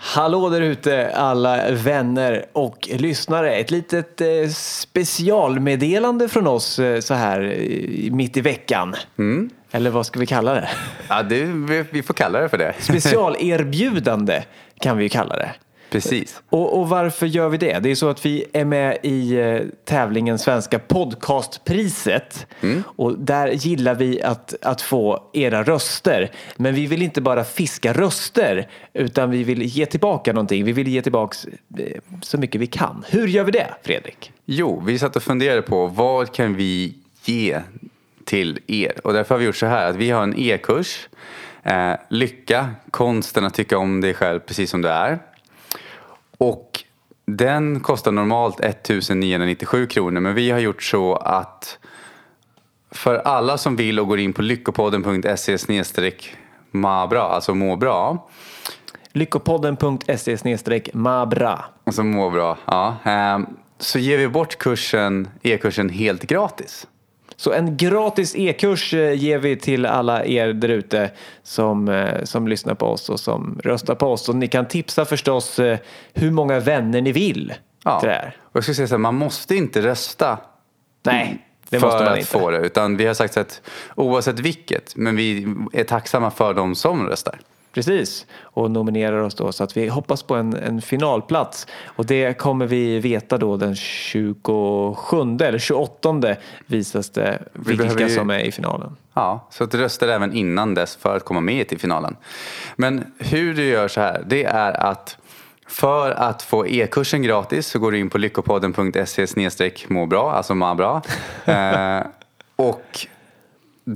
Hallå där ute alla vänner och lyssnare. Ett litet eh, specialmeddelande från oss eh, så här eh, mitt i veckan. Eller vad ska vi kalla det? Ja, det, vi, vi får kalla det för det. Specialerbjudande kan vi kalla det. Precis. Och, och varför gör vi det? Det är så att vi är med i eh, tävlingen Svenska podcastpriset. Och där gillar vi att, att få era röster. Men vi vill inte bara fiska röster utan vi vill ge tillbaka någonting. Vi vill ge tillbaka eh, så mycket vi kan. Hur gör vi det, Fredrik? Jo, vi satt och funderade på vad kan vi ge till er? Och därför har vi gjort så här att vi har en e-kurs. Eh, lycka, konsten att tycka om dig själv precis som du är. Och den kostar normalt 1997 kronor men vi har gjort så att för alla som vill och går in på lyckopodden.se mabra, alltså må bra. Lyckopodden.se mabra. Alltså må bra, ja. Ehm, Så ger vi bort kursen, e-kursen helt gratis. Så en gratis e-kurs eh, ger vi till alla er där ute som, eh, som lyssnar på oss och som röstar på oss. Och ni kan tipsa förstås eh, hur många vänner ni vill Ja. till det här. Och jag ska säga så här, man måste inte rösta Nej, det för måste man att inte. få det. Utan vi har sagt att oavsett vilket, men vi är tacksamma för de som röstar. Precis, och nominerar oss då så att vi hoppas på en, en finalplats. Och det kommer vi veta då den 27 eller 28 visas det vilka behöver ju- som är i finalen. Ja, så att du röstar även innan dess för att komma med till finalen. Men hur du gör så här, det är att för att få e-kursen gratis så går du in på lyckopodden.se må bra, alltså må bra. eh, och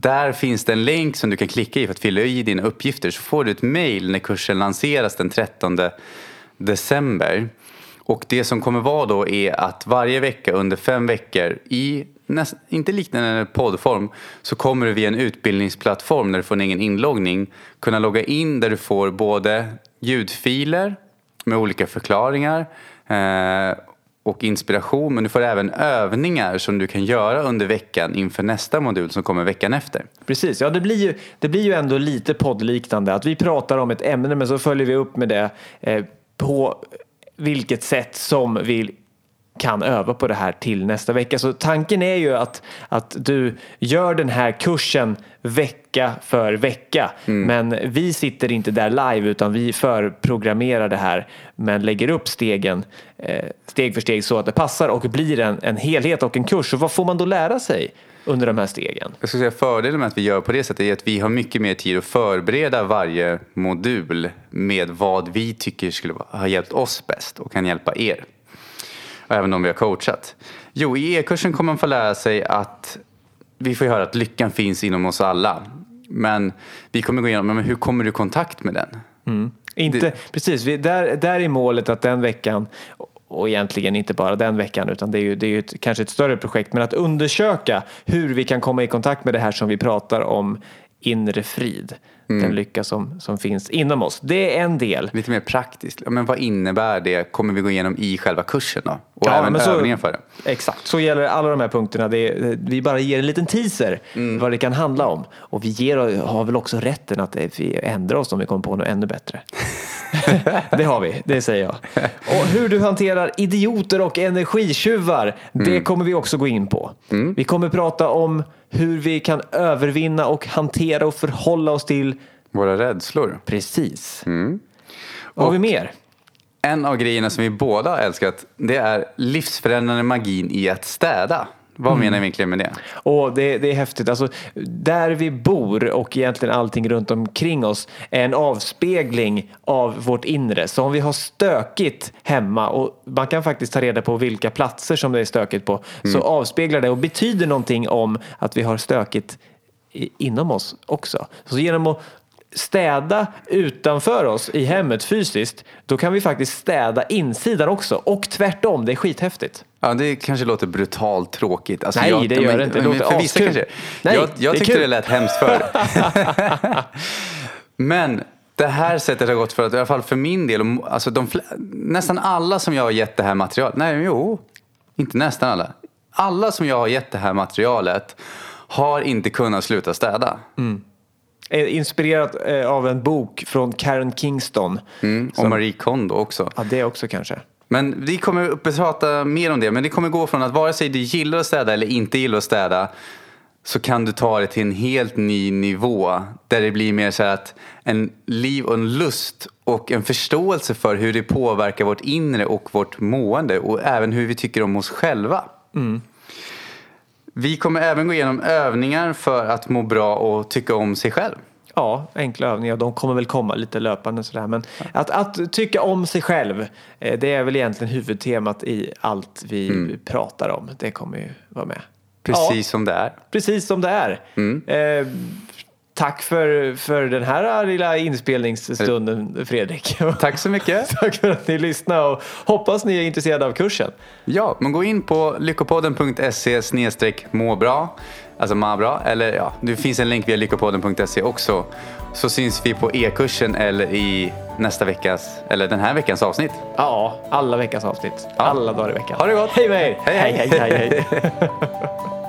där finns det en länk som du kan klicka i för att fylla i dina uppgifter så får du ett mail när kursen lanseras den 13 december. Och det som kommer vara då är att varje vecka under fem veckor i näst, inte liknande poddform så kommer du via en utbildningsplattform där du får en egen inloggning kunna logga in där du får både ljudfiler med olika förklaringar eh, och inspiration men du får även övningar som du kan göra under veckan inför nästa modul som kommer veckan efter. Precis, ja det blir, ju, det blir ju ändå lite poddliknande. Att vi pratar om ett ämne men så följer vi upp med det eh, på vilket sätt som vi kan öva på det här till nästa vecka. Så tanken är ju att, att du gör den här kursen vecka för vecka. Men vi sitter inte där live utan vi förprogrammerar det här men lägger upp stegen eh, steg för steg så att det passar och blir en, en helhet och en kurs. Och vad får man då lära sig under de här stegen? Jag skulle säga fördelen med att vi gör på det sättet är att vi har mycket mer tid att förbereda varje modul med vad vi tycker skulle ha hjälpt oss bäst och kan hjälpa er. Och även om vi har coachat. Jo, i e-kursen kommer man få lära sig att vi får höra att lyckan finns inom oss alla. Men vi kommer gå igenom, men hur kommer du i kontakt med den? Inte, precis, vi, där, där är målet att den veckan och egentligen inte bara den veckan utan det är ju, det är ju ett, kanske ett större projekt men att undersöka hur vi kan komma i kontakt med det här som vi pratar om inre frid. Mm. Den lycka som, som finns inom oss. Det är en del. Lite mer praktiskt. Men vad innebär det? Kommer vi gå igenom i själva kursen då? Och Ja, även övningen för det. Exakt, så gäller alla de här punkterna. Är, vi bara ger en liten teaser Mm. vad det kan handla om. Och vi ger, har väl också rätten att eh, vi ändrar oss om vi kommer på något ännu bättre. det har vi, det säger jag. Och hur du hanterar idioter och energitjuvar, det Mm. kommer vi också gå in på. Vi kommer prata om hur vi kan övervinna och hantera och förhålla oss till Våra rädslor. precis. Mm. Vad har vi mer? En av grejerna som vi båda har älskat det är livsförändrande magin i att städa. Vad menar vi egentligen med det? Och det, det är häftigt. Alltså, där vi bor och egentligen allting runt omkring oss är en avspegling av vårt inre. Så om vi har stökigt hemma och man kan faktiskt ta reda på vilka platser som det är stökigt på så avspeglar det och betyder någonting om att vi har stökigt inom oss också. Så genom att städa utanför oss i hemmet fysiskt då kan vi faktiskt städa insidan också och tvärtom. Det är skithäftigt. Ja, det kanske låter brutalt tråkigt. Alltså, Nej, det gör det inte. Det men låter för vissa kanske. Nej, jag jag det tyckte kul. det lät hemskt förr. men det här sättet har gått för att, i alla fall för min del, alltså de, nästan alla som jag har gett det här materialet, nej jo, inte nästan alla. Alla som jag har gett det här materialet har inte kunnat sluta städa. Eh, Inspirerat eh, av en bok från Karen Kingston. Mm, och Marie Kondo också. Ja, det också kanske. Men vi kommer att prata mer om det. Men det kommer gå från att vare sig du gillar att städa eller inte gillar att städa så kan du ta det till en helt ny nivå. Där det blir mer så att en liv och en lust och en förståelse för hur det påverkar vårt inre och vårt mående och även hur vi tycker om oss själva. Vi kommer även gå igenom övningar för att må bra och tycka om sig själv. Ja, enkla övningar. De kommer väl komma lite löpande sådär. Men att, att tycka om sig själv, eh, det är väl egentligen huvudtemat i allt vi pratar om. Det kommer ju vara med. Precis Ja, som det är. precis som det är. Eh, tack för, för den här lilla inspelningsstunden, Fredrik. Tack så mycket. tack för att ni lyssnade och hoppas ni är intresserade av kursen. Ja, men gå in på lyckopodden.se må bra. Alltså må bra. Eller ja, det finns en länk via lyckopodden.se också. Så syns vi på e-kursen eller i nästa veckas, eller den här veckans avsnitt. Ja, alla veckans avsnitt. Alla dagar i veckan. Ha det gott. Hej med er. Hej, hej. hej, hej, hej.